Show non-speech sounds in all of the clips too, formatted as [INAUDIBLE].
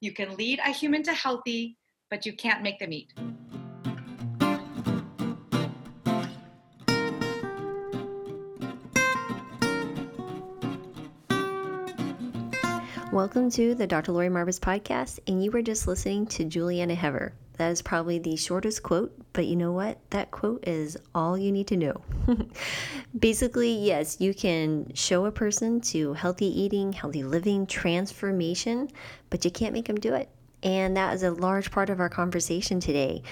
You can lead a human to healthy, but you can't make them eat. Welcome to the Dr. Laurie Marbas podcast, and you were just listening to Julieanna Hever. That is probably the shortest quote, but you know what? That quote is all you need to know. [LAUGHS] Basically, yes, you can show a person to healthy eating, healthy living, transformation, but you can't make them do it. And that is a large part of our conversation today.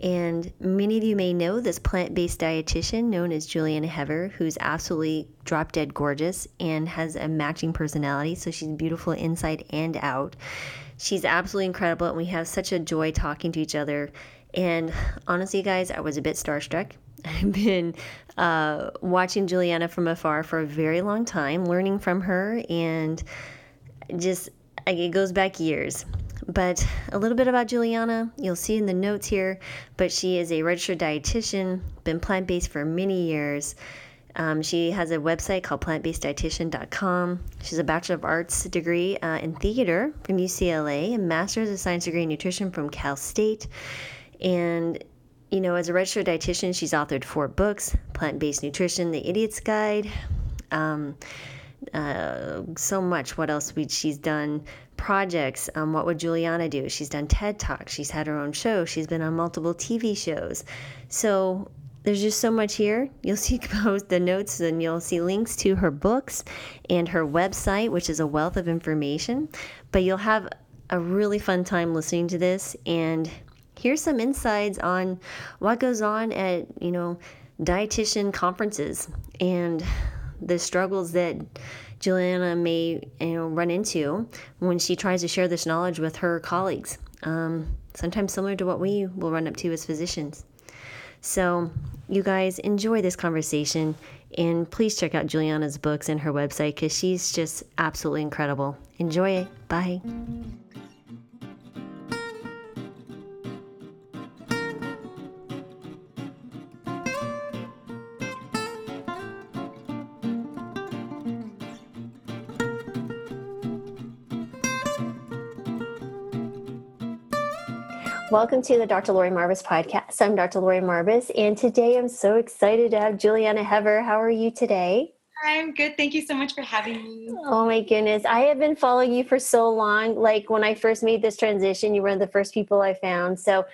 And many of you may know this plant based dietitian known as Julieanna Hever, who's absolutely drop dead gorgeous and has a matching personality. So she's beautiful inside and out. She's absolutely incredible, and we have such a joy talking to each other. And honestly, guys, I was a bit starstruck. [LAUGHS] I've been uh, watching Julieanna from afar for a very long time, learning from her, and just it goes back years. But a little bit about Julieanna, you'll see in the notes here, but she is a registered dietitian, been plant based for many years. Um, she has a website called plantbaseddietitian.com. She's a Bachelor of Arts degree uh, in theater from UCLA, a Master's of Science degree in nutrition from Cal State. And, you know, as a registered dietitian, she's authored four books Plant Based Nutrition, The Idiot's Guide. Um, uh, so much. What else we, she's done? Projects. Um, what would Julieanna do? She's done TED Talks. She's had her own show. She's been on multiple TV shows. So there's just so much here. You'll see [LAUGHS] both the notes and you'll see links to her books and her website, which is a wealth of information. But you'll have a really fun time listening to this and here's some insights on what goes on at, you know, dietitian conferences and the struggles that Julieanna may you know run into when she tries to share this knowledge with her colleagues. Um, sometimes similar to what we will run up to as physicians. So, you guys enjoy this conversation and please check out Julieanna's books and her website because she's just absolutely incredible. Enjoy it. Bye. Welcome to the Dr. Laurie Marbas podcast. I'm Dr. Laurie Marbas, and today I'm so excited to have Julieanna Hever. How are you today? I'm good. Thank you so much for having me. Oh my goodness. I have been following you for so long. Like when I first made this transition, you were one of the first people I found. So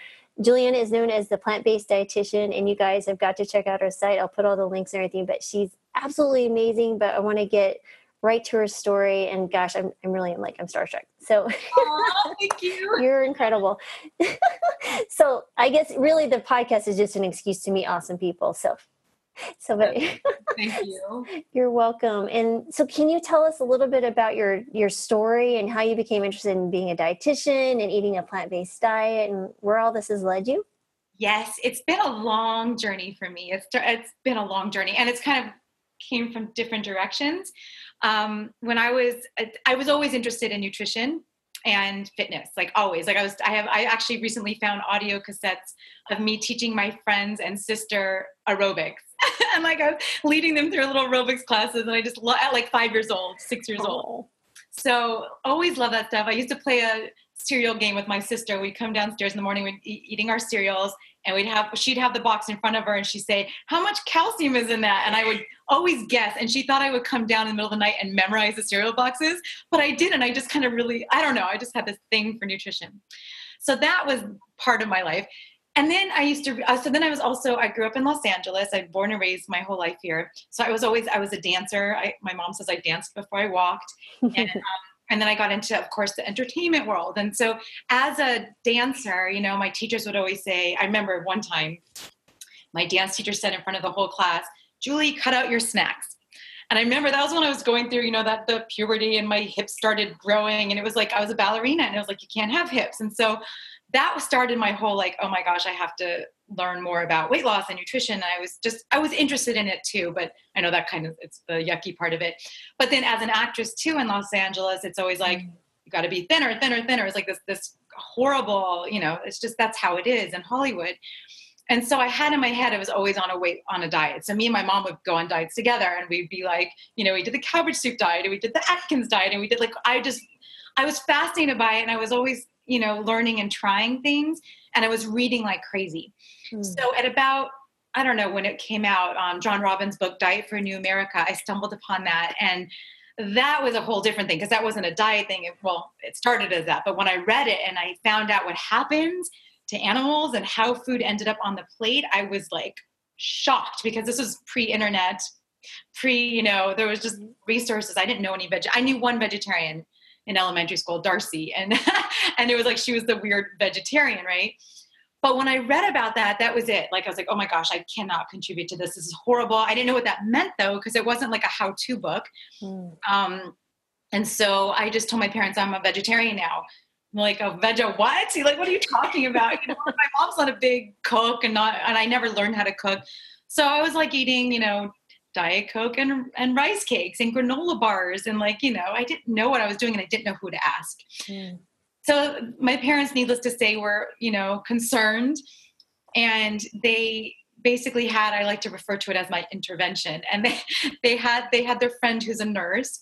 Julieanna is known as the plant-based dietitian, and you guys have got to check out her site. I'll put all the links and everything, but she's absolutely amazing. But I want to get right to her story and gosh i'm, I'm really like i'm starstruck. So Aww, thank you. [LAUGHS] You're incredible. [LAUGHS] So i guess really the podcast is just an excuse to meet awesome people so so but [LAUGHS] thank you. You're welcome. And so can you tell us a little bit about your your story and how you became interested in being a dietitian and eating a plant-based diet and where all this has led you? Yes it's been a long journey for me. It's it's been a long journey and it's kind of came from different directions um, when I was, I was always interested in nutrition and fitness, like always. Like I was, I have, I actually recently found audio cassettes of me teaching my friends and sister aerobics. [LAUGHS] and like I was leading them through little aerobics classes, and I just at like five years old, six years oh. old. So always love that stuff. I used to play a cereal game with my sister. We'd come downstairs in the morning, we'd eat, eating our cereals, and we'd have she'd have the box in front of her and she'd say how much calcium is in that? And i would always guess. And she thought i would come down in the middle of the night and memorize the cereal boxes but i didn't. I just kind of really i don't know. I just had this thing for nutrition. So that was part of my life. And then i used to uh, so then i was also i grew up in los angeles. I was born and raised my whole life here. So i was always i was a dancer. I, my mom says i danced before i walked. And [LAUGHS] um, and then I got into, of course, the entertainment world. And so, as a dancer, you know, my teachers would always say, I remember one time my dance teacher said in front of the whole class, Julie, cut out your snacks. And I remember that was when I was going through, you know, that the puberty and my hips started growing. And it was like I was a ballerina and it was like, you can't have hips. And so that started my whole like, oh my gosh, I have to learn more about weight loss and nutrition. I was just I was interested in it too, but I know that kind of it's the yucky part of it. But then as an actress too in Los Angeles, it's always like mm. you got to be thinner, thinner, thinner. It's like this this horrible, you know, it's just that's how it is in Hollywood. And so I had in my head I was always on a weight on a diet. So me and my mom would go on diets together and we'd be like, you know, we did the cabbage soup diet and we did the Atkins diet and we did like I just I was fascinated by it and I was always, you know, learning and trying things and I was reading like crazy. Mm. So at about I don't know when it came out, um, John Robbins' book Diet for a New America, I stumbled upon that and that was a whole different thing because that wasn't a diet thing. It, well, it started as that, but when I read it and I found out what happens to animals and how food ended up on the plate, I was like shocked because this was pre-internet, pre, you know, there was just resources. I didn't know any veg. I knew one vegetarian in elementary school, Darcy, and [LAUGHS] and it was like she was the weird vegetarian, right? But when I read about that, that was it. Like I was like, oh my gosh, I cannot contribute to this. This is horrible. I didn't know what that meant though, because it wasn't like a how-to book. Mm. Um, and so I just told my parents I'm a vegetarian now. I'm like a veg what? Like, what are you talking about? You know, [LAUGHS] my mom's not a big cook and not and I never learned how to cook. So I was like eating, you know, Diet Coke and, and rice cakes and granola bars. And like, you know, I didn't know what I was doing and I didn't know who to ask. Mm. So my parents, needless to say, were, you know, concerned. And they basically had, I like to refer to it as my intervention. And they, [LAUGHS] they had they had their friend who's a nurse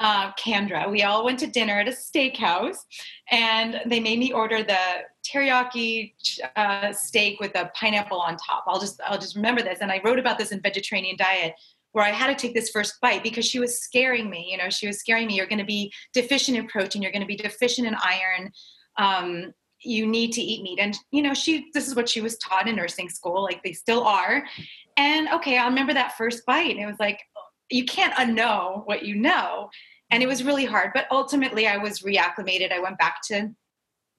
uh, Kendra. We all went to dinner at a steakhouse, and they made me order the teriyaki uh, steak with a pineapple on top. I'll just I'll just remember this. And I wrote about this in Vegetarian Diet, where I had to take this first bite because she was scaring me. You know, she was scaring me. You're going to be deficient in protein. You're going to be deficient in iron. Um, you need to eat meat and you know she this is what she was taught in nursing school like they still are and okay i remember that first bite and it was like you can't unknow what you know and it was really hard but ultimately i was reacclimated. I went back to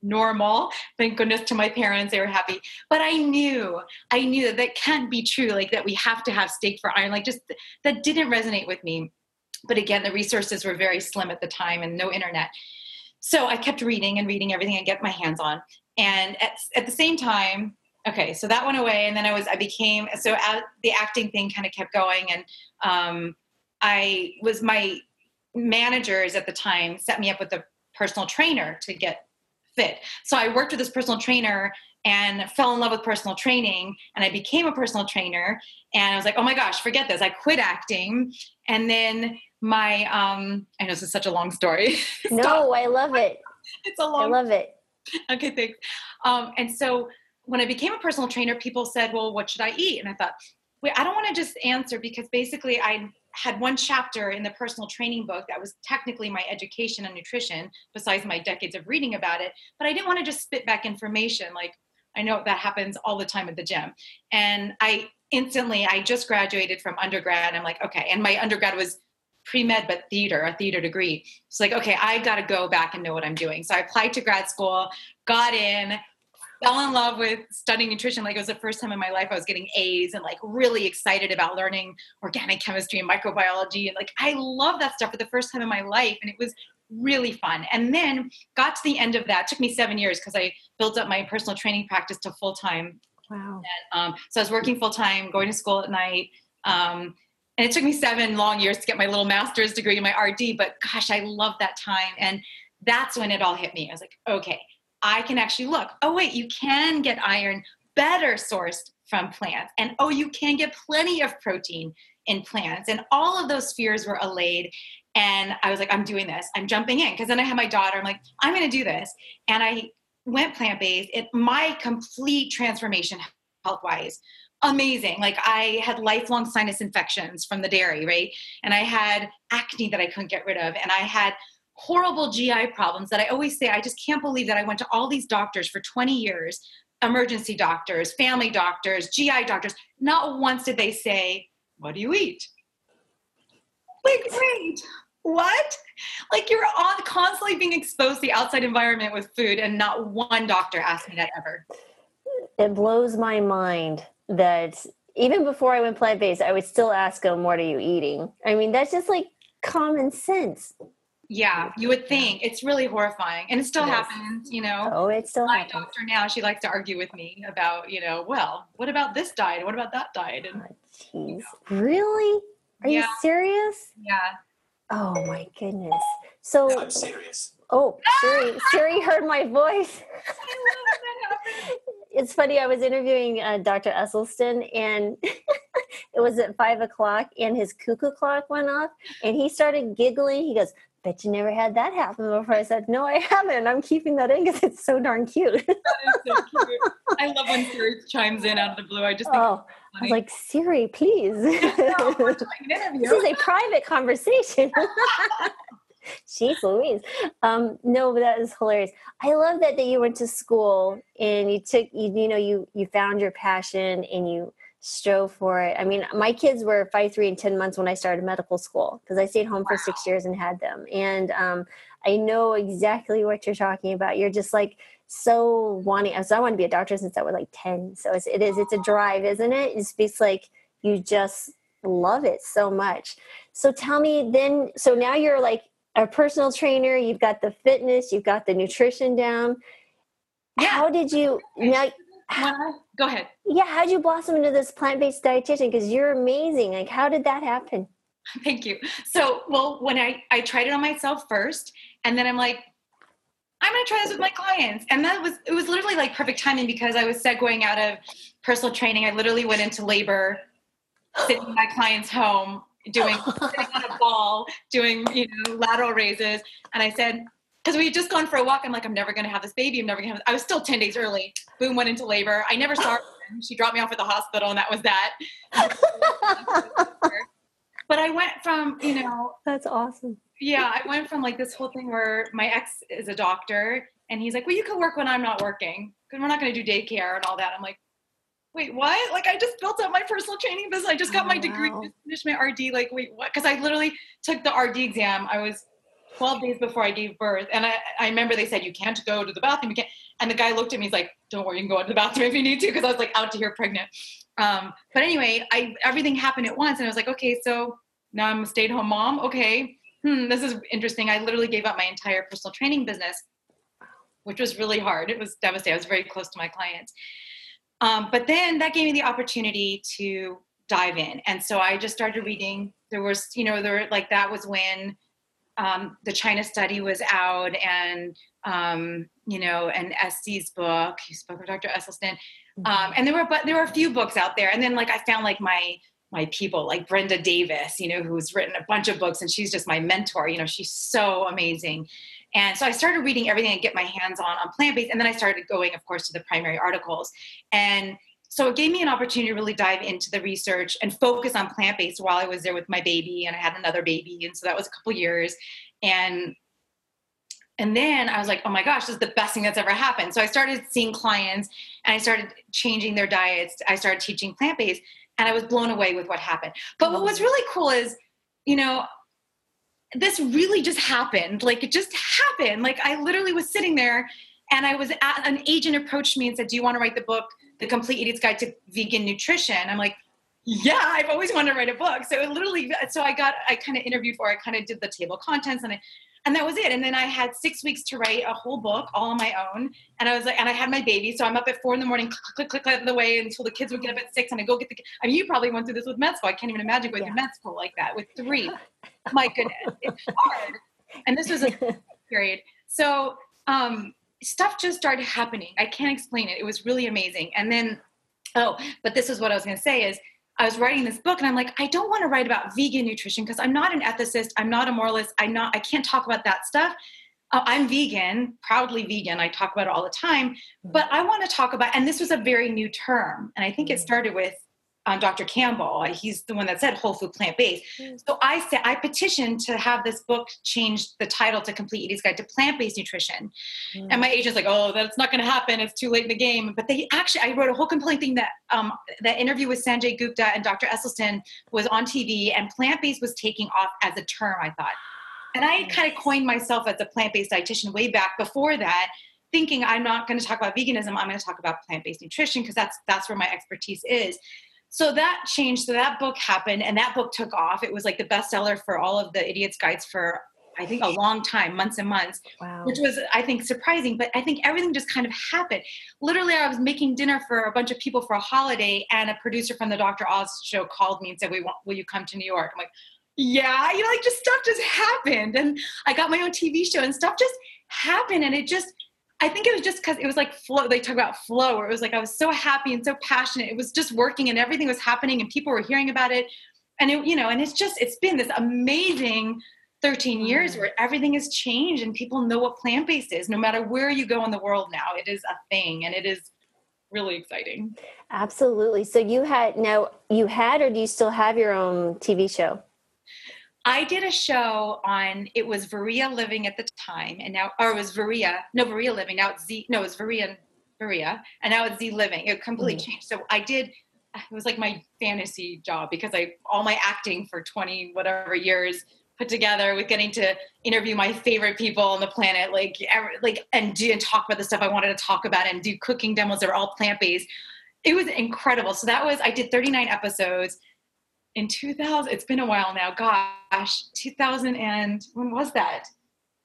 normal. Thank goodness to my parents they were happy. But i knew i knew that that can't be true like that we have to have steak for iron like just that didn't resonate with me. But again the resources were very slim at the time and no internet. So i kept reading and reading everything i get my hands on. And at, at the same time okay so that went away and then i was i became so the acting thing kind of kept going and um, i was my managers at the time set me up with a personal trainer to get fit. So I worked with this personal trainer and fell in love with personal training and I became a personal trainer and I was like, "Oh my gosh, forget this. I quit acting." And then my um I know this is such a long story. [LAUGHS] no, I love it. It's a long I love it. Okay, thanks. Um and so when I became a personal trainer, people said, "Well, what should I eat?" And I thought, "Wait, I don't want to just answer because basically I had one chapter in the personal training book that was technically my education on nutrition, besides my decades of reading about it. But I didn't want to just spit back information. Like I know that happens all the time at the gym. And I instantly, I just graduated from undergrad. I'm like, okay. And my undergrad was pre-med but theater a theater degree it's like okay i got to go back and know what i'm doing so i applied to grad school got in fell in love with studying nutrition. Like it was the first time in my life I was getting A's and like really excited about learning organic chemistry and microbiology. And like I love that stuff for the first time in my life. And it was really fun. And then got to the end of that. It took me seven years because I built up my personal training practice to full time. Wow. And, um, so I was working full time, going to school at night. Um, and it took me seven long years to get my little master's degree in my RD, but gosh, I love that time. And that's when it all hit me. I was like, okay, I can actually look, oh, wait, you can get iron better sourced from plants. And oh, you can get plenty of protein in plants. And all of those fears were allayed. And I was like, I'm doing this. I'm jumping in. Because then I had my daughter. I'm like, I'm going to do this. And I went plant based. It my complete transformation health wise amazing. Like I had lifelong sinus infections from the dairy, right? And I had acne that I couldn't get rid of. And I had horrible GI problems that I always say, I just can't believe that I went to all these doctors for 20 years emergency doctors, family doctors, GI doctors. Not once did they say, What do you eat? Like, wait, what? Like, you're on, constantly being exposed to the outside environment with food, and not one doctor asked me that ever. It blows my mind that even before I went plant based, I would still ask them, What are you eating? I mean, that's just like common sense. Yeah, you would think it's really horrifying, and it still it happens. You know. Oh, it still My happens. doctor now, she likes to argue with me about, you know, well, what about this diet? What about that diet? And oh, jeez, you know. really? Are yeah. you serious? Yeah. Oh my goodness. So no, I'm serious. Oh, Siri, [LAUGHS] Siri heard my voice. it's funny. I was interviewing uh, Dr. Esselstyn, and [LAUGHS] it was at five o'clock, and his cuckoo clock went off, and he started giggling. He goes, bet you never had that happen before. I said, no, I haven't. I'm keeping that in because it's so darn cute. so cute. I love when Siri chimes in out of the blue. I just oh, I was like, Siri, please. [LAUGHS] no, [LAUGHS] this is a private conversation. [LAUGHS] Jeez Louise. Um, no, but that is hilarious. I love that that you went to school and you took you, you know you you found your passion and you strove for it. I mean, my kids were five, three, and 10 months when I started medical school because I stayed home wow. for six years and had them. And um, I know exactly what you're talking about. You're just like so wanting, so I want to be a doctor since I was like 10. So it's, it is, it's a drive, isn't it? It's just like you just love it so much. So tell me then, so now you're like a personal trainer, you've got the fitness, you've got the nutrition down. Yeah. How did you now? I go ahead. Yeah, how'd you blossom into this plant-based dietitian? Because you're amazing. Like, how did that happen? [LAUGHS] Thank you. So, well, when I I tried it on myself first, and then I'm like, I'm going to try this with my clients, and that was it was literally like perfect timing because I was segueing out of personal training. I literally went into labor, sitting in my client's home, doing [LAUGHS] sitting on a ball, doing you know lateral raises, and I said, because we had just gone for a walk. I'm like, I'm never going to have this baby. I'm never going to have. I was still 10 days early. Boom, went into labor. I never saw her. She dropped me off at the hospital, and that was that. [LAUGHS] but I went from, you know. That's awesome. Yeah, I went from like this whole thing where my ex is a doctor, and he's like, well, you can work when I'm not working because we're not going to do daycare and all that. I'm like, wait, what? Like I just built up my personal training business. I just got oh, my degree, wow. just finished my RD. Like, wait, what? Because I literally took the RD exam. I was 12 days before I gave birth. And I, I remember they said, you can't go to the bathroom. You can't. And the guy looked at me, he's like, don't worry, you can go to the bathroom if you need to. Cause I was like out to here pregnant. Um, but anyway, I, everything happened at once. And I was like, okay, so now I'm a stay at home mom. Okay. Hmm, this is interesting. I literally gave up my entire personal training business, which was really hard. It was devastating. I was very close to my clients. Um, but then that gave me the opportunity to dive in. And so I just started reading. There was, you know, there like that was when um, the China study was out, and um, you know, and Essie's book. He spoke with Dr. Esselstyn, um, mm-hmm. and there were but there were a few books out there, and then like I found like my my people like Brenda Davis, you know, who's written a bunch of books, and she's just my mentor. You know, she's so amazing. And so I started reading everything I get my hands on on plant based, and then I started going, of course, to the primary articles. And so it gave me an opportunity to really dive into the research and focus on plant-based while I was there with my baby and I had another baby and so that was a couple years and and then I was like, oh my gosh, this is the best thing that's ever happened. So I started seeing clients and I started changing their diets. I started teaching plant based and I was blown away with what happened. But what was really cool is, you know, this really just happened. Like it just happened. Like I literally was sitting there and I was at, an agent approached me and said, do you want to write the book? The Complete Idiot's Guide to Vegan Nutrition. I'm like, yeah, I've always wanted to write a book. So it literally, so I got, I kind of interviewed for, I kind of did the table contents and I, and that was it. And then I had six weeks to write a whole book all on my own. And I was like, and I had my baby. So I'm up at four in the morning, click, click, click, click out of the way until the kids would get up at six and I go get the, I mean, you probably went through this with med school. I can't even imagine going yeah. through med school like that with three. [LAUGHS] my goodness, it's hard. And this was a [LAUGHS] period. So, um, stuff just started happening. I can't explain it. It was really amazing. And then Oh, but this is what I was going to say is I was writing this book and I'm like, I don't want to write about vegan nutrition because I'm not an ethicist. I'm not a moralist. I'm not, I can't talk about that stuff. Uh, I'm vegan, proudly vegan. I talk about it all the time, but I want to talk about, and this was a very new term. And I think it mm. started with um, Dr. Campbell. He's the one that said whole food plant based. Mm. So I said I petitioned to have this book change the title to Complete Idiot's Guide to Plant Based Nutrition. Mm. And my agent's like, "Oh, that's not going to happen. It's too late in the game." But they actually, I wrote a whole complete thing that um, that interview with Sanjay Gupta and Dr. Esselstyn was on TV, and plant based was taking off as a term. I thought, and I kind of coined myself as a plant based dietitian way back before that thinking I'm not going to talk about veganism. I'm going to talk about plant-based nutrition because that's that's where my expertise is so that changed so that book happened and that book took off. It was like the bestseller for all of the idiots guides for i think a long time months and months wow. which was i think surprising but i think everything just kind of happened. Literally i was making dinner for a bunch of people for a holiday and a producer from the dr oz show called me and said we want, will you come to new york? I'm like yeah you know like just stuff just happened. And i got my own tv show and stuff just happened and it just I think it was just because it was like flow. They talk about flow, where it was like I was so happy and so passionate. It was just working and everything was happening and people were hearing about it. And it, you know, and it's just it's been this amazing 13 mm-hmm. years where everything has changed and people know what plant based is. No matter where you go in the world now, it is a thing and it is really exciting. Absolutely. So you had now you had or do you still have your own TV show? I did a show on it was Veria Living at the time, and now or it was Veria no Veria Living now it's Z no it's Veria Veria and now it's Z Living. It completely mm-hmm. changed. So I did it was like my fantasy job because I all my acting for 20 whatever years put together with getting to interview my favorite people on the planet like ever, like and do and talk about the stuff I wanted to talk about and do cooking demos that are all plant based. It was incredible. So that was I did 39 episodes in 2000 it's been a while now gosh 2000 and when was that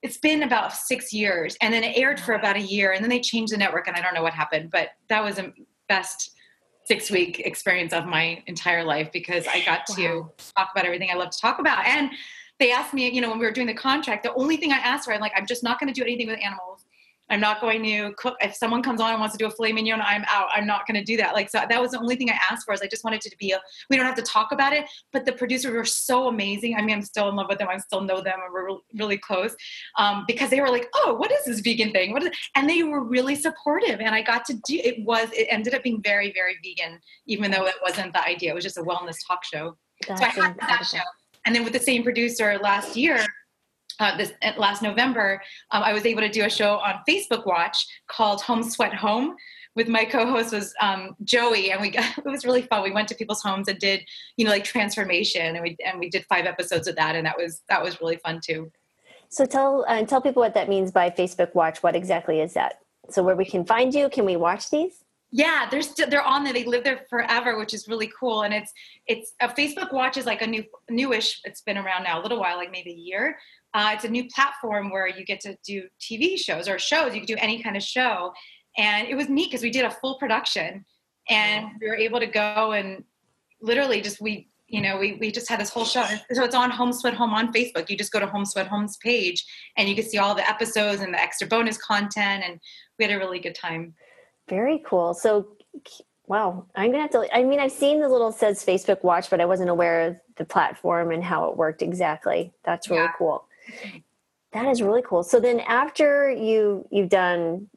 it's been about six years and then it aired for about a year and then they changed the network and i don't know what happened but that was the best six week experience of my entire life because i got to wow. talk about everything i love to talk about and they asked me you know when we were doing the contract the only thing i asked for i'm like i'm just not going to do anything with animals I'm not going to cook. If someone comes on and wants to do a filet mignon, I'm out. I'm not going to do that. Like, so that was the only thing I asked for is I just wanted it to be a, we don't have to talk about it, but the producers were so amazing. I mean, I'm still in love with them. I still know them we're really close um, because they were like, oh, what is this vegan thing? What is it? And they were really supportive. And I got to do, it was, it ended up being very, very vegan, even though it wasn't the idea. It was just a wellness talk show. That's so I had that show. And then with the same producer last year, uh, this uh, last November, um, I was able to do a show on Facebook Watch called Home Sweat Home. With my co-host was um, Joey, and we got, [LAUGHS] it was really fun. We went to people's homes and did you know like transformation, and we and we did five episodes of that, and that was that was really fun too. So tell uh, tell people what that means by Facebook Watch. What exactly is that? So where we can find you? Can we watch these? Yeah they're still they're on there they live there forever which is really cool and it's it's a facebook watch is like a new newish it's been around now a little while like maybe a year uh, it's a new platform where you get to do TV shows or shows. You can do any kind of show. And it was neat because we did a full production and we were able to go and literally just we you know we, we just had this whole show so it's on home sweat home on facebook you just go to home sweat home's page and you can see all the episodes and the extra bonus content and we had a really good time very cool so wow i'm gonna have to i mean i've seen the little says facebook watch but i wasn't aware of the platform and how it worked exactly that's really yeah. cool that is really cool. So then after you you've done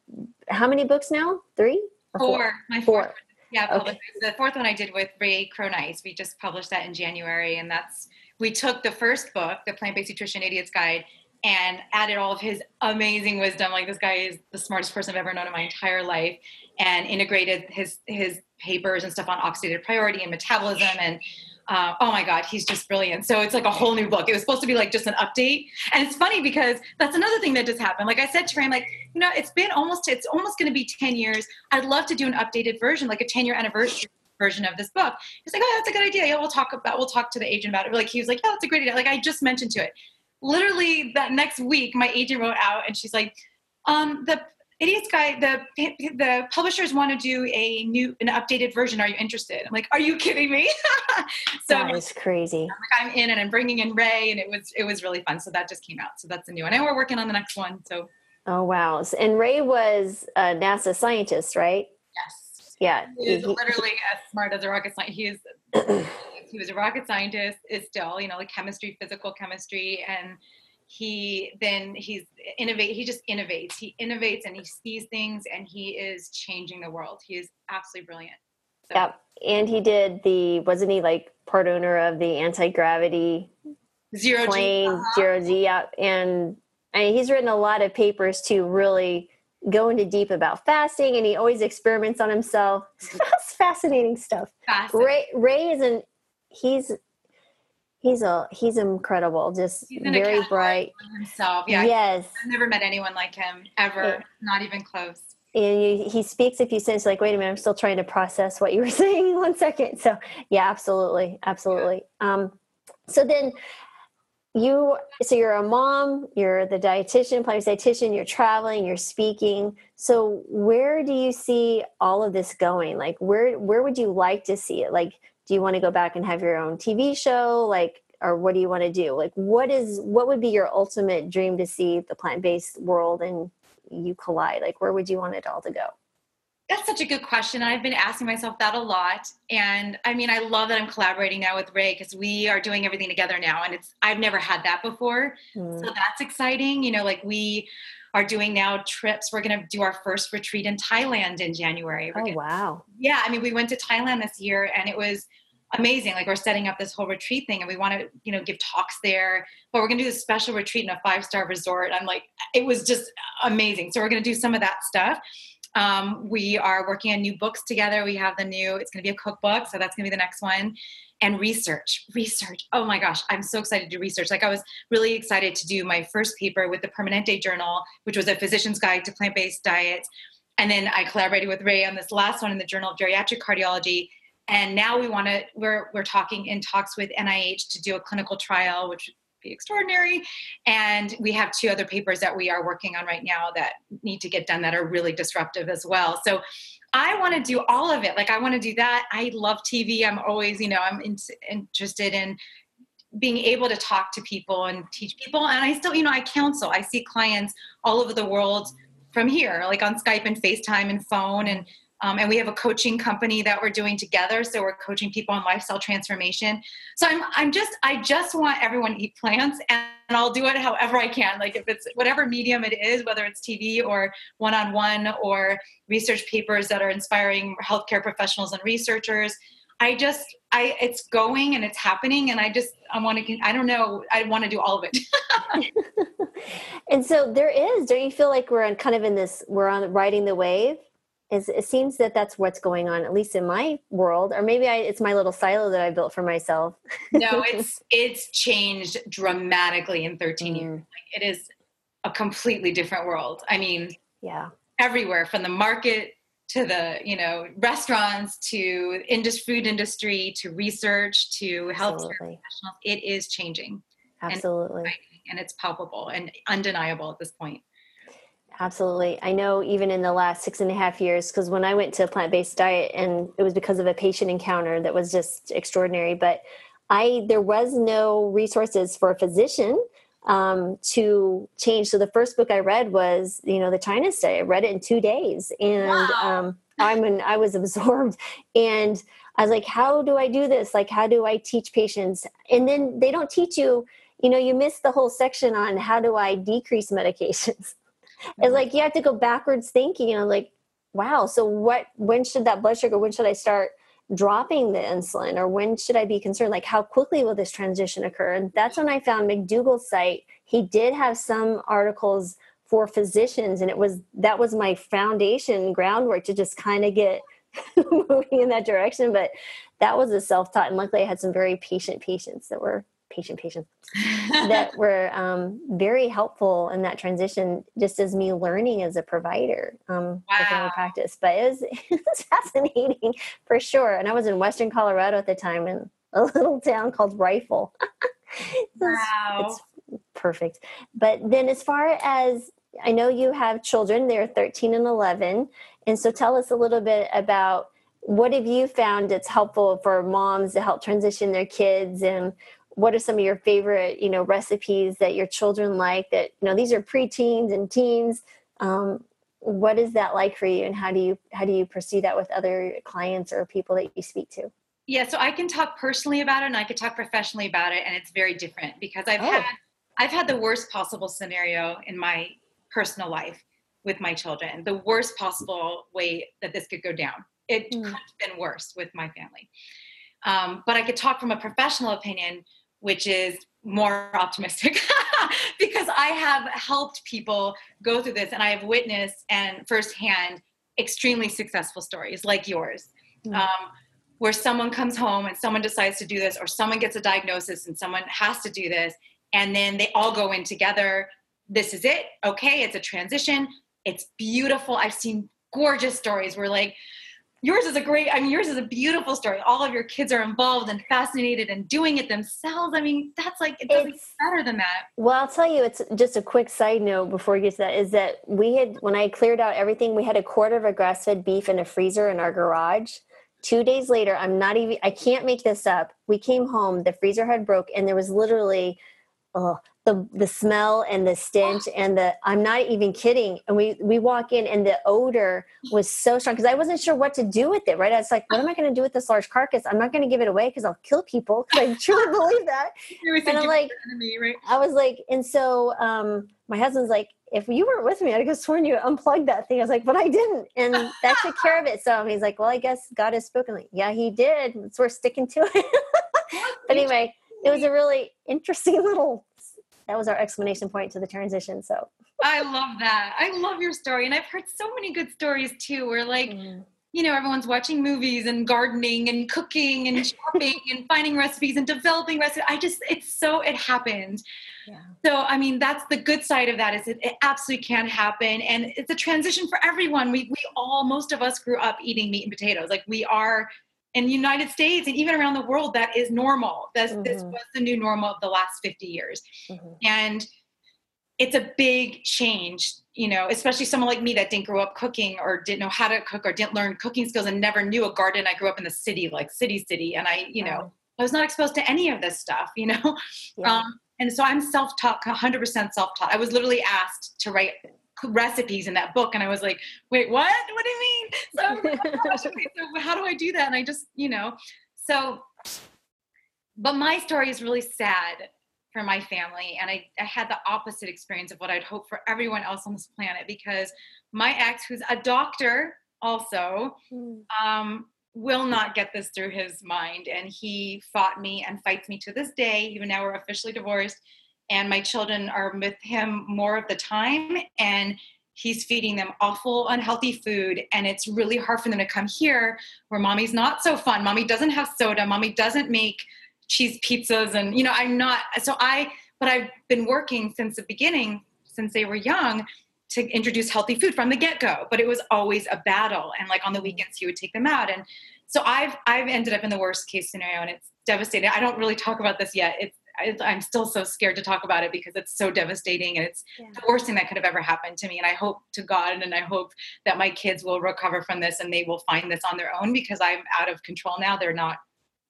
how many books now? Three? Four. four. My four. fourth. Yeah, okay. the fourth one I did with Ray Cronise. We just published that in January, and that's we took the first book, the Plant Based Nutrition Idiot's Guide, and added all of his amazing wisdom. Like this guy is the smartest person I've ever known in my entire life, and integrated his his papers and stuff on oxidative priority and metabolism and uh, oh my god he's just brilliant. So it's like a whole new book. It was supposed to be like just an update. And it's funny because that's another thing that just happened. Like i said to him like you know it's been almost it's almost going to be 10 years. I'd love to do an updated version like a 10 year anniversary version of this book. He's like oh that's a good idea. Yeah we'll talk about we'll talk to the agent about it. Like he was like yeah that's a great idea. Like i just mentioned to it literally that next week my agent wrote out and she's like um, the Idiot's guy, the the publishers want to do a new, an updated version. Are you interested? I'm like, are you kidding me? [LAUGHS] so that was crazy. I'm, like, I'm in, and I'm bringing in Ray, and it was it was really fun. So that just came out. So that's a new one, and we're working on the next one. So. Oh wow! And Ray was a NASA scientist, right? Yes. Yeah. He's literally as smart as a rocket scientist. He is. [CLEARS THROAT] he was a rocket scientist. Is still, you know, like chemistry, physical chemistry, and he then he's innovate he just innovates he innovates and he sees things and he is changing the world he is absolutely brilliant so. yep and he did the wasn't he like part owner of the anti-gravity zero plane uh-huh. zero g yeah and I mean, he's written a lot of papers to really go into deep about fasting and he always experiments on himself [LAUGHS] that's fascinating stuff fascinating. ray ray isn't he's He's a he's incredible, just he's very bright himself. Yeah, yes. I've never met anyone like him ever, yeah. not even close. And you, he speaks a few sentences like, "Wait a minute, I'm still trying to process what you were [LAUGHS] saying." One second. So yeah, absolutely, absolutely. Yeah. Um, so then you so you're a mom you're the dietitian plant dietitian you're traveling you're speaking so where do you see all of this going like where where would you like to see it like do you want to go back and have your own tv show like or what do you want to do like what is what would be your ultimate dream to see the plant-based world and you collide like where would you want it all to go that's such a good question. I've been asking myself that a lot. And I mean, I love that I'm collaborating now with Ray because we are doing everything together now. And it's, I've never had that before. Mm. So that's exciting. You know, like we are doing now trips. We're going to do our first retreat in Thailand in January. We're oh, gonna, wow. Yeah. I mean, we went to Thailand this year and it was amazing. Like we're setting up this whole retreat thing and we want to, you know, give talks there, but we're going to do a special retreat in a five star resort. I'm like, it was just amazing. So we're going to do some of that stuff. Um, we are working on new books together. We have the new, it's going to be a cookbook. So that's going to be the next one. And research, research. Oh my gosh, I'm so excited to do research. Like I was really excited to do my first paper with the Permanente Journal, which was a physician's guide to plant based diets. And then I collaborated with Ray on this last one in the Journal of Geriatric Cardiology. And now we want to, we're, we're talking in talks with NIH to do a clinical trial, which would be extraordinary. And we have two other papers that we are working on right now that need to get done that are really disruptive as well. So I want to do all of it. Like I want to do that. I love TV. I'm always, you know, I'm in, interested in being able to talk to people and teach people. And I still, you know, I counsel. I see clients all over the world from here, like on Skype and FaceTime and phone and um, and we have a coaching company that we're doing together. So we're coaching people on lifestyle transformation. So I'm, I'm just, I just want everyone to eat plants and, and I'll do it however I can. Like if it's whatever medium it is, whether it's TV or one-on-one or research papers that are inspiring healthcare professionals and researchers. I just, I, it's going and it's happening. And I just, I want to, I don't know, I want to do all of it. [LAUGHS] [LAUGHS] and so there is, don't you feel like we're on kind of in this, we're on riding the wave? Is it seems that that's what's going on at least in my world or maybe I, it's my little silo that i built for myself. No [LAUGHS] it's it's changed dramatically in 13 mm. years it is a completely different world. I mean yeah. everywhere from the market to the you know restaurants to industry food industry to research to healthcare professionals it is changing. Absolutely. and, and it's palpable and undeniable at this point Absolutely. I know even in the last six and a half years, because when I went to a plant based diet and it was because of a patient encounter that was just extraordinary, but I there was no resources for a physician um, to change. So the first book I read was, you know, the China study. I read it in two days, and wow. um, I'm an, I was [LAUGHS] absorbed, and I was like, how do I do this? Like, how do I teach patients? And then they don't teach you. You know, you miss the whole section on how do I decrease [LAUGHS] medications it's like you have to go backwards thinking, know, like, wow, so what, when should that blood sugar, when should I start dropping the insulin or when should I be concerned? Like, how quickly will this transition occur? And that's when I found McDougall's site. He did have some articles for physicians, and it was that was my foundation groundwork to just kind of get [LAUGHS] moving in that direction. But that was a self taught, and luckily I had some very patient patients that were patient patients that [LAUGHS] were um, very helpful in that transition just as me learning as a provider um, wow. within practice. But it was, [LAUGHS] it was fascinating for sure. And i was in western colorado at the time in a little town called rifle. [LAUGHS] Wow. it's perfect. But then as far as i know you have children they're 13 and 11 and so tell us a little bit about what have you found that's helpful for moms to help transition their kids and what are some of your favorite you know recipes that your children like that you know these are preteens and teens um, what is that like for you and how do you how do you pursue that with other clients or people that you speak to yeah so i can talk personally about it and i could talk professionally about it and it's very different because i've oh. had i've had the worst possible scenario in my personal life with my children the worst possible way that this could go down it mm. could have been worse with my family um, but i could talk from a professional opinion which is more optimistic [LAUGHS] because I have helped people go through this and I have witnessed and firsthand extremely successful stories like yours. Mm-hmm. Um, where someone comes home and someone decides to do this, or someone gets a diagnosis and someone has to do this, and then they all go in together. This is it. Okay, it's a transition. It's beautiful. I've seen gorgeous stories where, like, yours is a great i mean yours is a beautiful story. All of your kids are involved and fascinated and doing it themselves. I mean that's like it doesn't it's, better than that. Well i'll tell you it's just a quick side note before we get to that is that we had when i cleared out everything we had a quarter of a grass-fed beef in a freezer in our garage. Two days later i'm not even i can't make this up. We came home the freezer had broke and there was literally oh, the the smell and the stench and the I'm not even kidding. And we we walk in and the odor was so strong because I wasn't sure what to do with it. Right? I was like, what am I going to do with this large carcass? I'm not going to give it away because I'll kill people. [LAUGHS] Because I truly [LAUGHS] believe that. and I'm like, enemy, right? I was like, and so um, my husband's like, if you weren't with me, I'd have sworn you unplugged that thing. I was like, but I didn't. And that took care of it. So he's like, well, I guess God has spoken. Like, yeah, he did. So we're sticking to it. [LAUGHS] but anyway, it was a really interesting little that was our explanation point to the transition. So I love that. I love your story. And I've heard so many good stories too, where like, mm. you know, everyone's watching movies and gardening and cooking and [LAUGHS] shopping and finding recipes and developing recipes. I just, it's so, it happened. Yeah. So, I mean, that's the good side of that is it, it absolutely can happen. And it's a transition for everyone. We, we all, most of us grew up eating meat and potatoes. Like we are in the United States and even around the world, that is normal. This, mm-hmm. this was the new normal of the last 50 years. Mm-hmm. And it's a big change, you know, especially someone like me that didn't grow up cooking or didn't know how to cook or didn't learn cooking skills and never knew a garden. I grew up in the city, like city, city. And I, you know, I was not exposed to any of this stuff, you know? Yeah. Um, and so I'm self-taught, 100% self-taught. I was literally asked to write recipes in that book and i was like wait what? What do you mean? [LAUGHS] So, okay, so how do i do that? And i just you know so but my story is really sad for my family and I, I had the opposite experience of what i'd hope for everyone else on this planet because my ex who's a doctor also hmm. um, will not get this through his mind and he fought me and fights me to this day even now we're officially divorced and my children are with him more of the time and he's feeding them awful unhealthy food and it's really hard for them to come here where mommy's not so fun. Mommy doesn't have soda. Mommy doesn't make cheese pizzas and you know i'm not so i but i've been working since the beginning since they were young to introduce healthy food from the get-go but it was always a battle and like on the weekends he would take them out and so i've i've ended up in the worst case scenario and it's devastating. I don't really talk about this yet. It's I'm still so scared to talk about it because it's so devastating and it's yeah. the worst thing that could have ever happened to me. And I hope to God and I hope that my kids will recover from this and they will find this on their own because I'm out of control now. They're not,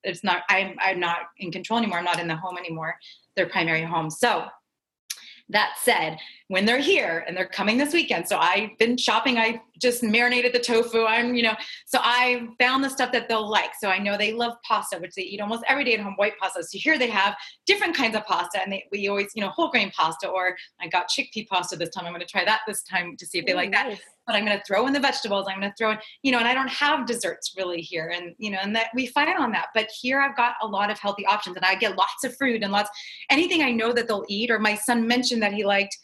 it's not, I'm, I'm not in control anymore. I'm not in the home anymore, their primary home. So that said, when they're here and they're coming this weekend, so I've been shopping, I just marinated the tofu. I'm, you know, so I found the stuff that they'll like. So I know they love pasta, which they eat almost every day at home, white pasta. So here they have different kinds of pasta, and they, we always, you know, whole grain pasta, or I got chickpea pasta this time. I'm going to try that this time to see if they like nice. But I'm going to throw in the vegetables. I'm going to throw in, you know, and I don't have desserts really here. And, you know, and that we fight on that. But here I've got a lot of healthy options and I get lots of fruit and lots, anything I know that they'll eat. Or my son mentioned that he liked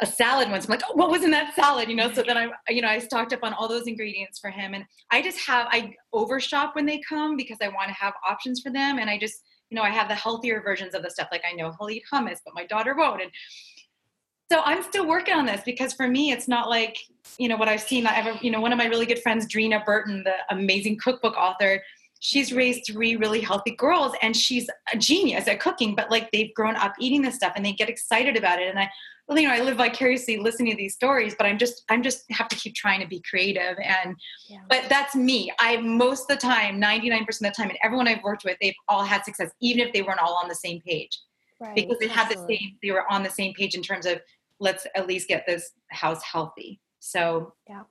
a salad once. I'm like, oh, what was in that salad? You know, so then I, you know, I stocked up on all those ingredients for him. And I just have, I overshop when they come because I want to have options for them. And I just, you know, I have the healthier versions of the stuff. Like I know he'll eat hummus, but my daughter won't. And so I'm still working on this because for me, it's not like, you know, what I've seen. I ever, you know, one of my really good friends, Dreena Burton, the amazing cookbook author, she's raised three really healthy girls and she's a genius at cooking, but like they've grown up eating this stuff and they get excited about it. And I, well, you know, I live vicariously listening to these stories, but I'm just, I'm just have to keep trying to be creative. And, yeah. but that's me. I, most of the time, 99% of the time, and everyone I've worked with, they've all had success, even if they weren't all on the same page. Right. Because they had the same, they were on the same page in terms of let's at least get this house healthy. So yeah.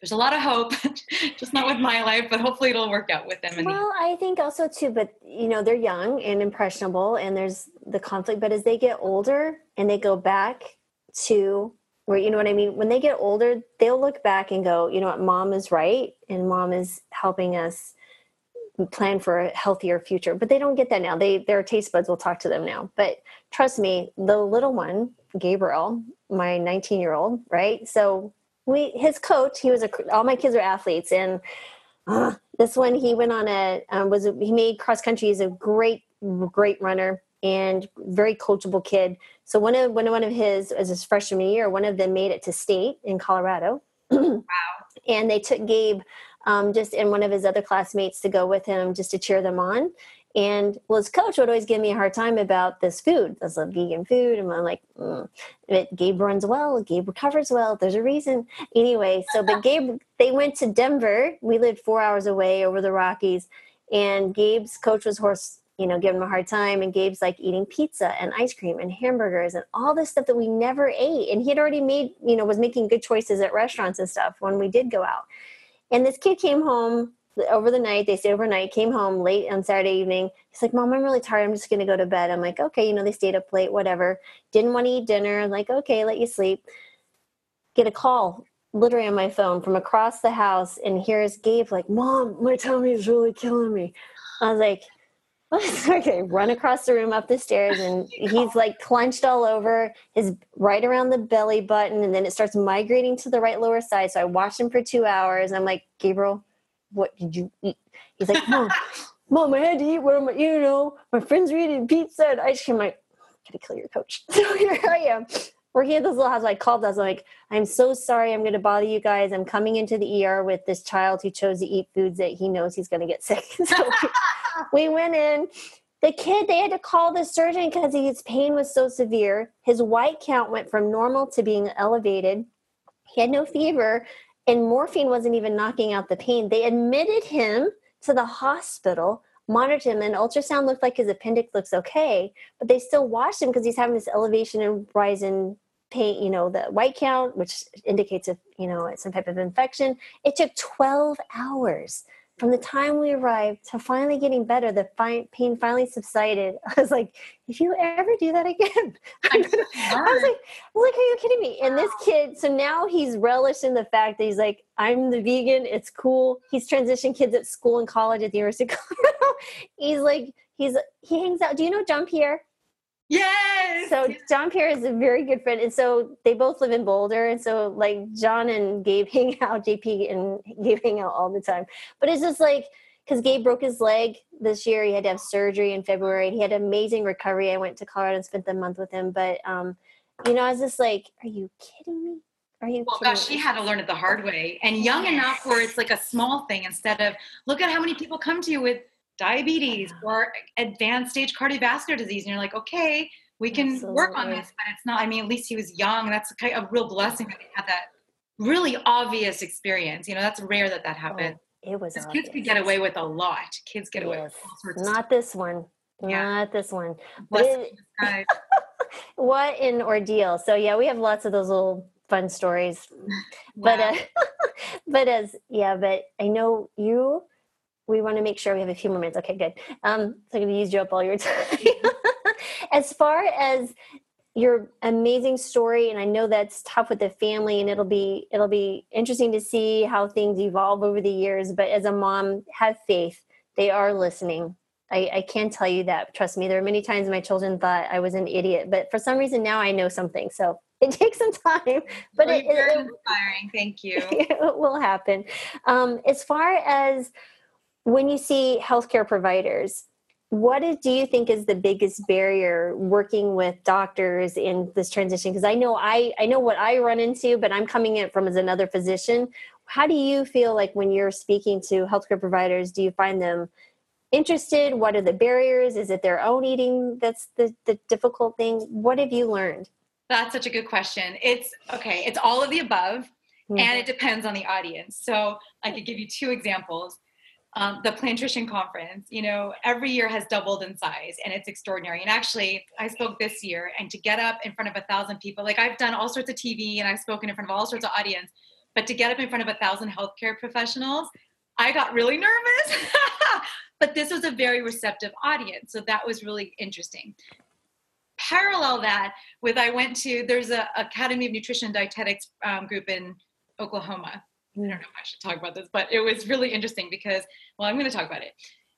There's a lot of hope, [LAUGHS] just not with my life, but hopefully it'll work out with them. Well, the- I think also too, but you know, they're young and impressionable and there's the conflict, but as they get older and they go back to where, you know what I mean? When they get older, they'll look back and go, you know what, mom is right and mom is helping us plan for a healthier future but they don't get that now. They their taste buds will talk to them now. But trust me the little one gabriel my 19 year old right? So we his coach he was a all my kids are athletes and uh, this one he went on a um, was a, he made cross country he's a great great runner and very coachable kid. So one of one of, one of his as his freshman year one of them made it to state in colorado. Wow. [CLEARS THROAT] And they took gabe um, just and one of his other classmates to go with him just to cheer them on. And well, his coach would always give me a hard time about this food. This like vegan food, and I'm like, mm. it, Gabe runs well. Gabe recovers well. There's a reason. Anyway, so but Gabe, they went to Denver. We lived four hours away over the Rockies, and Gabe's coach was horse you know, giving him a hard time. And Gabe's like eating pizza and ice cream and hamburgers and all this stuff that we never ate. And he had already made, you know, was making good choices at restaurants and stuff when we did go out. And this kid came home over the night. They stayed overnight, came home late on Saturday evening. He's like, Mom, I'm really tired. I'm just going to go to bed. I'm like, okay, you know, they stayed up late, whatever. Didn't want to eat dinner. I'm like, okay, let you sleep. Get a call literally on my phone from across the house. And here's Gabe like, Mom, my tummy is really killing me. I was like, [LAUGHS] okay, run across the room up the stairs, and he's like clenched all over, his right around the belly button, and then it starts migrating to the right lower side. So I watched him for two hours. I'm like, Gabriel, what did you eat? He's like, Mom, [LAUGHS] Mom, I had to eat what am I, you know, my friends were eating pizza and ice cream. I'm like, gotta kill your coach. [LAUGHS] So here I am. Working at this little house, I called us. I'm like, I'm so sorry. I'm going to bother you guys. I'm coming into the ER with this child who chose to eat foods that he knows he's going to get sick. so we went in. The kid, they had to call the surgeon because his pain was so severe. His white count went from normal to being elevated. He had no fever and morphine wasn't even knocking out the pain. They admitted him to the hospital, monitored him, and ultrasound looked like his appendix looks okay, but they still watched him because he's having this elevation and rise in pain, you know, the white count, which indicates a, you know, some type of infection. It took 12 hours from the time we arrived to finally getting better, the fi- pain finally subsided. [LAUGHS] I was like, if you ever do that again, [LAUGHS] I was like, like, are you kidding me? And this kid, so now he's relishing the fact that he's like, I'm the vegan. It's cool. He's transitioned kids at school and college at the University of [LAUGHS] Colorado. he's like, he's he hangs out. Do you know John Pierre? Yes. So John Pierre is a very good friend, and so they both live in Boulder, and so like John and Gabe [LAUGHS] hang out, JP and Gabe hang out all the time. But it's just like because Gabe broke his leg this year, he had to have surgery in February. and He had amazing recovery. I went to Colorado and spent the month with him, but um, you know, I was just like, "Are you kidding me?" Are you well, gosh, she had to learn it the hard way and young yes. enough where it's like a small thing instead of look at how many people come to you with diabetes or advanced stage cardiovascular disease and you're like okay we can Absolutely. work on this but it's not i mean at least he was young. That's a, a real blessing that he had that really obvious experience you know that's rare that that oh, happens oh, it was kids could get away with a lot. Kids get away with all sorts not this one. Yeah. not this one. But it, [LAUGHS] what an ordeal. So yeah we have lots of those little fun stories. [LAUGHS] But uh, [LAUGHS] but as yeah but i know you we want to make sure we have a few more minutes. Okay, good. Um, so I'm going to use you up all your time. [LAUGHS] [LAUGHS] as far as your amazing story, and I know that's tough with the family, and it'll be it'll be interesting to see how things evolve over the years. But as a mom, have faith; they are listening. I, I can tell you that. Trust me. There are many times my children thought I was an idiot, but for some reason now I know something. So [LAUGHS] it takes some time, but well, it, it, inspiring. Thank you. It will happen. Um, as far as when you see healthcare providers, what is, do you think is the biggest barrier working with doctors in this transition? Because I know I I know what I run into, but I'm coming in from as another physician. How do you feel like when you're speaking to healthcare providers? Do you find them interested? What are the barriers? Is it their own eating that's the, the difficult thing? What have you learned? That's such a good question. It's okay, it's all of the above, mm-hmm. and it depends on the audience. So I could give you two examples um, the Plantrition Conference, you know, every year has doubled in size and it's extraordinary. And actually, I spoke this year, and to get up in front of a thousand people, like I've done all sorts of TV and I've spoken in front of all sorts of audience, but to get up in front of a thousand healthcare professionals, I got really nervous. [LAUGHS] but this was a very receptive audience, so that was really interesting. Parallel that with I went to there's a Academy of Nutrition Dietetics um, group in Oklahoma I don't know if I should talk about this, but it was really interesting because, well, I'm going to talk about it.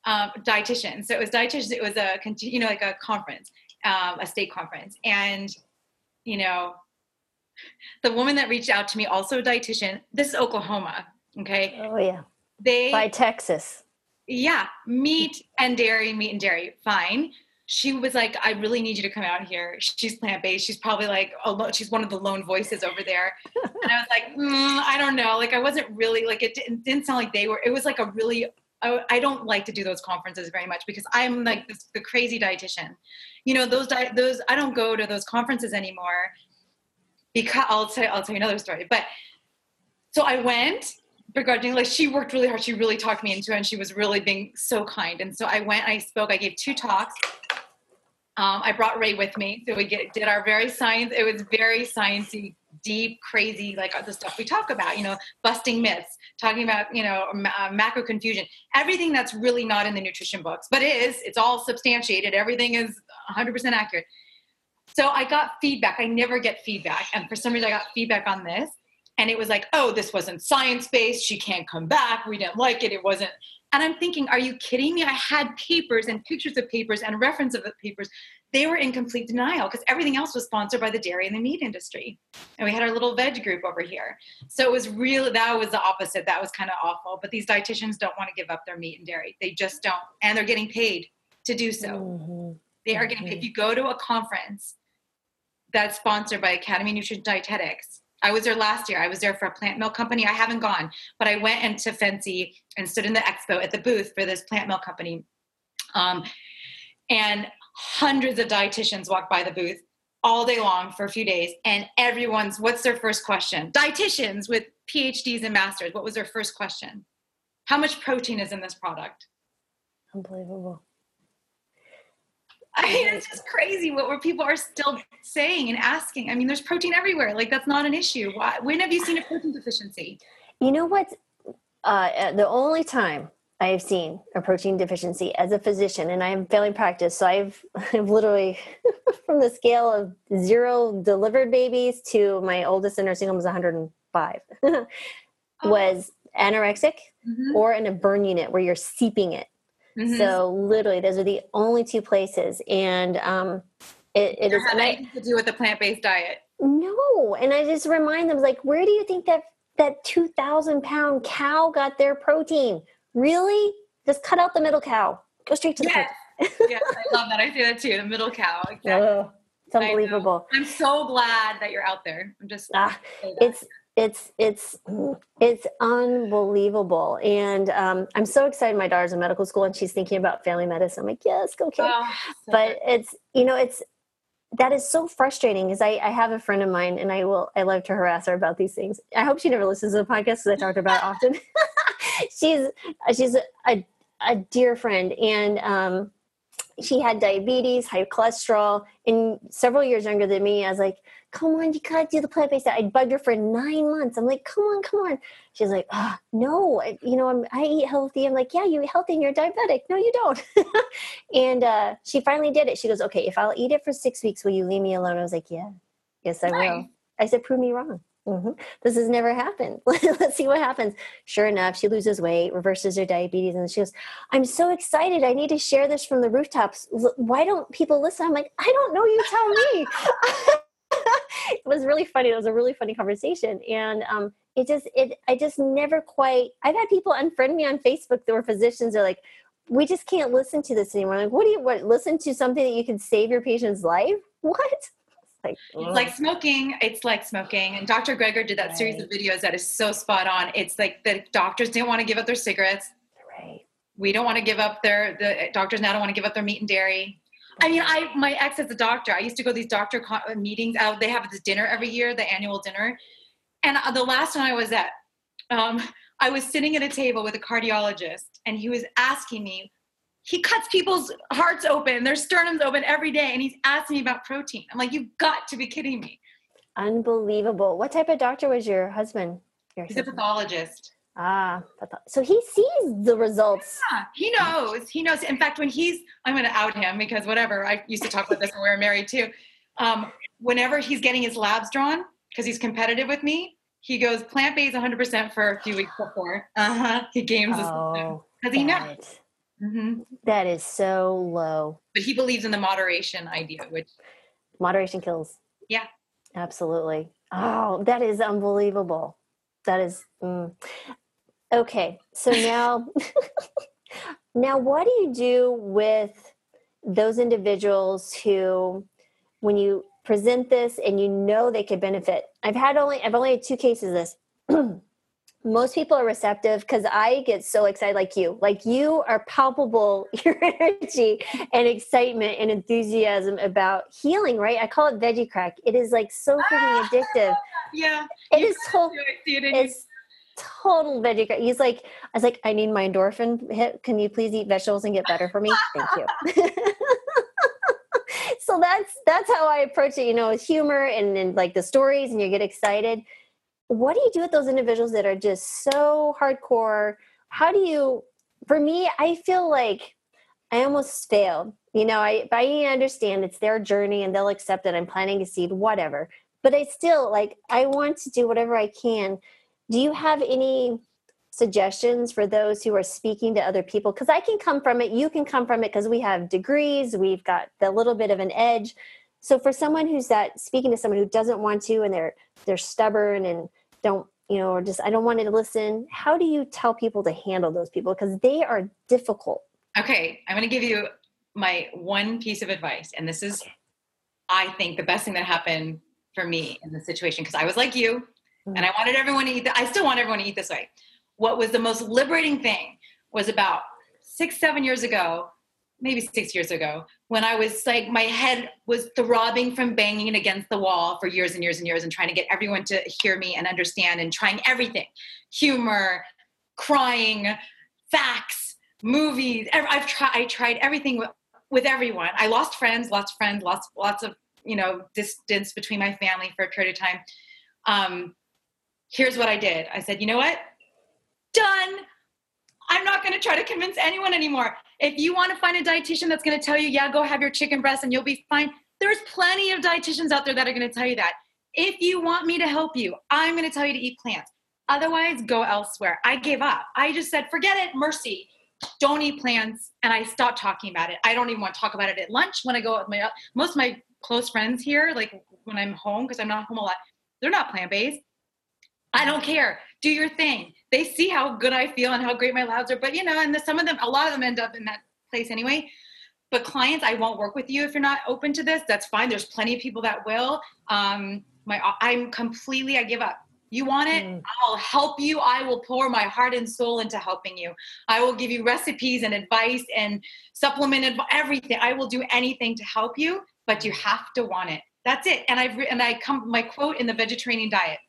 Um, dietitian. So it was dietitian. It was a, you know, like a conference, um, a state conference. And, you know, the woman that reached out to me, also a dietitian, this is Oklahoma. Okay. Oh yeah. They by Texas. Yeah. Meat and dairy, meat and dairy. Fine she was like, I really need you to come out here. She's plant based. She's probably like, oh, she's one of the lone voices over there. [LAUGHS] and I was like, mm, I don't know. Like, I wasn't really like, it didn't, didn't sound like they were, it was like a really, I, I don't like to do those conferences very much because I'm like this, the crazy dietitian. You know, those, di- those, I don't go to those conferences anymore because I'll say, I'll tell you another story. But so I went begrudging like she worked really hard she really talked me into it and she was really being so kind and so i went i spoke i gave two talks um, i brought ray with me so we get, did our very science it was very sciencey deep crazy like the stuff we talk about you know busting myths talking about you know uh, macro confusion everything that's really not in the nutrition books but is it's all substantiated everything is 100% accurate. So i got feedback i never get feedback and for some reason i got feedback on this and it was like oh this wasn't science based she can't come back. We didn't like it. It wasn't and i'm thinking are you kidding me? I had papers and pictures of papers and reference of the papers. They were in complete denial because everything else was sponsored by the dairy and the meat industry. And we had our little veg group over here. So it was really that was the opposite. That was kind of awful. But these dietitians don't want to give up their meat and dairy. They just don't. And they're getting paid to do so. Mm-hmm. they are getting paid if mm-hmm. you go to a conference that's sponsored by academy nutrition dietetics I was there last year. I was there for a plant milk company. I haven't gone, but I went into FNCE and stood in the expo at the booth for this plant milk company. Um, and hundreds of dietitians walked by the booth all day long for a few days. And everyone's, what's their first question? Dietitians with PhDs and masters, what was their first question? How much protein is in this product? Unbelievable. I mean, it's just crazy what where people are still saying and asking. I mean, there's protein everywhere. Like that's not an issue. Why? When have you seen a protein deficiency? You know what? Uh, the only time I have seen a protein deficiency as a physician, and I am family practice, so I've [LAUGHS] I've literally [LAUGHS] from the scale of zero delivered babies to my oldest in nursing home was 105 [LAUGHS] was anorexic mm-hmm. or in a burn unit where you're seeping it Mm-hmm. So literally, those are the only two places, and um, it, it is nothing to do with the plant based diet. No, and I just remind them like, where do you think that that two thousand pound cow got their protein? Really? Just cut out the middle cow. Go straight to the yes. yes, I love that. I say that too. The middle cow. [LAUGHS] Exactly. Oh, it's unbelievable. I'm so glad that you're out there. I'm just. Ah, it's it's it's it's unbelievable. And um, i'm so excited. My daughter's in medical school and she's thinking about family medicine. I'm like yes go kid oh, so but it's you know it's that is so frustrating because I, I have a friend of mine and i will i love to harass her about these things. I hope she never listens to the podcast because i talk about it often. [LAUGHS] She's she's a, a dear friend and um, she had diabetes high cholesterol and several years younger than me. I was like come on, you gotta do the plant based diet. I bugged her for nine months. I'm like, come on, come on. She's like, oh, no, I, you know, I'm, I eat healthy. I'm like, yeah, you eat healthy and you're diabetic. No, you don't. [LAUGHS] and uh, she finally did it. She goes, okay, if I'll eat it for six weeks, will you leave me alone? I was like, yeah, yes, I will. I said, prove me wrong. Mm-hmm. This has never happened. [LAUGHS] Let's see what happens. Sure enough, she loses weight, reverses her diabetes, and she goes, I'm so excited. I need to share this from the rooftops. Why don't people listen? I'm like, I don't know. You tell me. [LAUGHS] [LAUGHS] it was really funny. It was a really funny conversation. And um, it just, it, I just never quite, I've had people unfriend me on Facebook that were physicians. They're like, we just can't listen to this anymore. I'm like, what do you, what, listen to something that you can save your patient's life? [LAUGHS] What? like, it's like smoking. It's like smoking. And Dr. Greger did that right. series of videos that is so spot on. It's like the doctors didn't want to give up their cigarettes. Right. We don't want to give up their, the doctors now don't want to give up their meat and dairy. I mean, I my ex is a doctor. I used to go to these doctor co- meetings. Uh, they have this dinner every year, the annual dinner. And uh, the last one I was at, um, I was sitting at a table with a cardiologist, and he was asking me. He cuts people's hearts open, their sternums open every day, and he's asking me about protein. I'm like, you've got to be kidding me. Unbelievable. What type of doctor was your husband? Your He's husband? a pathologist. Ah, so he sees the results. Yeah, he knows. He knows. In fact, when he's, I'm going to out him because whatever. I used to talk about this when we were married too. Um, whenever he's getting his labs drawn, because he's competitive with me, he goes plant based 100% for a few weeks before. Uh huh. He games oh, because he knows. Mm-hmm. That is so low. But he believes in the moderation idea, which moderation kills. Yeah, absolutely. Oh, that is unbelievable. That is. Mm. Okay, so now, [LAUGHS] now what do you do with those individuals who, when you present this and you know they could benefit? I've had only I've only had two cases of this. [CLEARS THROAT] Most people are receptive because I get so excited, like you. Like you are palpable, [LAUGHS] your energy and excitement and enthusiasm about healing. Right? I call it veggie crack. It is like so freaking addictive. [LAUGHS] Yeah, it is. To- it it's total veggie. guy. He's like, I was like, I need my endorphin hit. Can you please eat vegetables and get better for me? Thank you. [LAUGHS] so that's that's how I approach it. You know, with humor and, and like the stories, and you get excited. What do you do with those individuals that are just so hardcore? How do you? For me, I feel like I almost failed. You know, I I understand it's their journey and they'll accept that I'm planting a seed, whatever. But I still like I want to do whatever I can. Do you have any suggestions for those who are speaking to other people? Because I can come from it, you can come from it because we have degrees, we've got the little bit of an edge. So for someone who's that speaking to someone who doesn't want to and they're they're stubborn and don't you know or just I don't want to listen, how do you tell people to handle those people because they are difficult? Okay, I'm going to give you my one piece of advice, and this is, I think, the best thing that happened for me in this situation because I was like you, and I wanted everyone to eat. The, I still want everyone to eat this way. What was the most liberating thing was about six, seven years ago, maybe six years ago, when I was like, my head was throbbing from banging it against the wall for years and years and years and trying to get everyone to hear me and understand and trying everything humor, crying, facts, movies. I've tried, I tried everything with, with everyone. I lost friends, lost friends, lost lots of you know distance between my family for a period of time um, here's what i did. I said you know what? Done. I'm not going to try to convince anyone anymore. If you want to find a dietitian that's going to tell you yeah go have your chicken breast and you'll be fine there's plenty of dietitians out there that are going to tell you that. If you want me to help you i'm going to tell you to eat plants. Otherwise go elsewhere. I gave up. I just said forget it. Mercy. Don't eat plants. And i stopped talking about it. I don't even want to talk about it at lunch when i go with my most of my close friends here, like when I'm home, because I'm not home a lot, they're not plant based. I don't care. Do your thing. They see how good I feel and how great my labs are. But you know, and the, some of them, a lot of them end up in that place anyway. But clients, I won't work with you if you're not open to this. That's fine. There's plenty of people that will. Um, my, I'm completely. I give up. You want it? Mm. I'll help you. I will pour my heart and soul into helping you. I will give you recipes and advice and supplement adv- everything. I will do anything to help you but you have to want it. That's it. And I've and I come my quote in the Vegiterranean diet: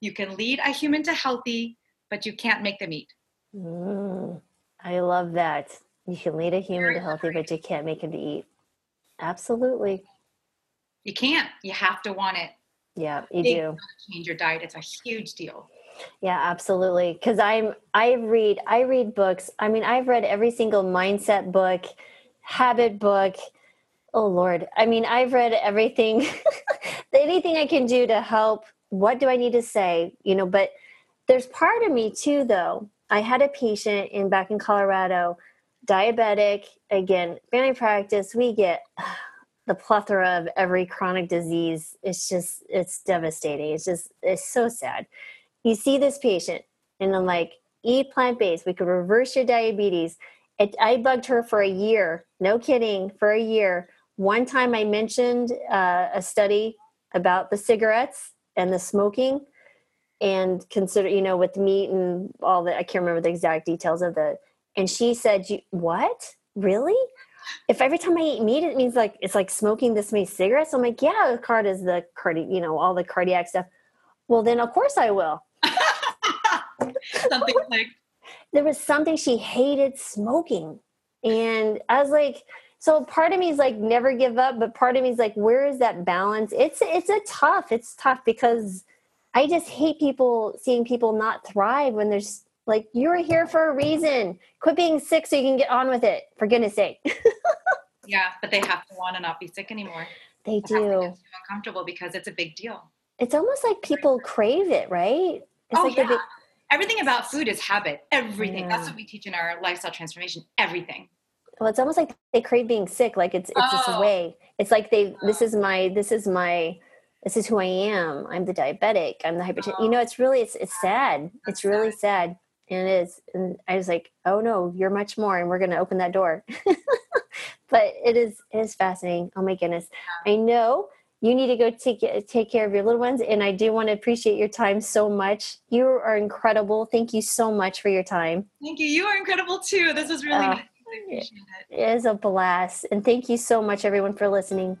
"You can lead a human to healthy, but you can't make them eat." Mm, I love that. You can lead a human to healthy, but you can't make him to eat. Absolutely. You can't. You have to want it. Yeah, you do. Change your diet. It's a huge deal. Yeah, absolutely. Because I'm I read I read books. I mean, I've read every single mindset book, habit book Oh Lord. I mean, I've read everything, [LAUGHS] anything I can do to help. What do I need to say? You know, but there's part of me too, though. I had a patient in back in Colorado, diabetic. Again, family practice, we get [SIGHS] the plethora of every chronic disease. It's just, it's devastating. It's just, it's so sad. You see this patient, and I'm like, eat plant based. We could reverse your diabetes. It, I bugged her for a year, no kidding, for a year one time I mentioned uh, a study about the cigarettes and the smoking and consider, you know, with meat and all that. I can't remember the exact details of the, and she said, what? Really? If every time I eat meat, it means like, it's like smoking this many cigarettes. I'm like, yeah, the card is the cardi, you know, all the cardiac stuff. Well, then of course I will. [LAUGHS] something [LAUGHS] like there was something she hated smoking. And I was like, so part of me is like never give up but part of me is like where is that balance? It's it's a tough it's tough because i just hate people seeing people not thrive when there's like you're here for a reason. Quit being sick so you can get on with it for goodness sake. [LAUGHS] Yeah but they have to want to not be sick anymore. They do. uncomfortable because it's a big deal. It's almost like people crave it right? It's oh, like yeah. everything about food is habit. Everything. That's what we teach in our lifestyle transformation everything well it's almost like they crave being sick like it's it's oh. this way. It's like they this is my this is my this is who i am. I'm the diabetic. I'm the hypertension oh. you know it's really it's it's sad. It's really sad. and it is. And i was like oh no you're much more and we're going to open that door. [LAUGHS] But it is it is fascinating. Oh my goodness. I know you need to go take take care of your little ones and i do want to appreciate your time so much. You are incredible. Thank you so much for your time. Thank you. You are incredible too. This was really uh, nice Appreciate it. It is a blast. And thank you so much, everyone, for listening.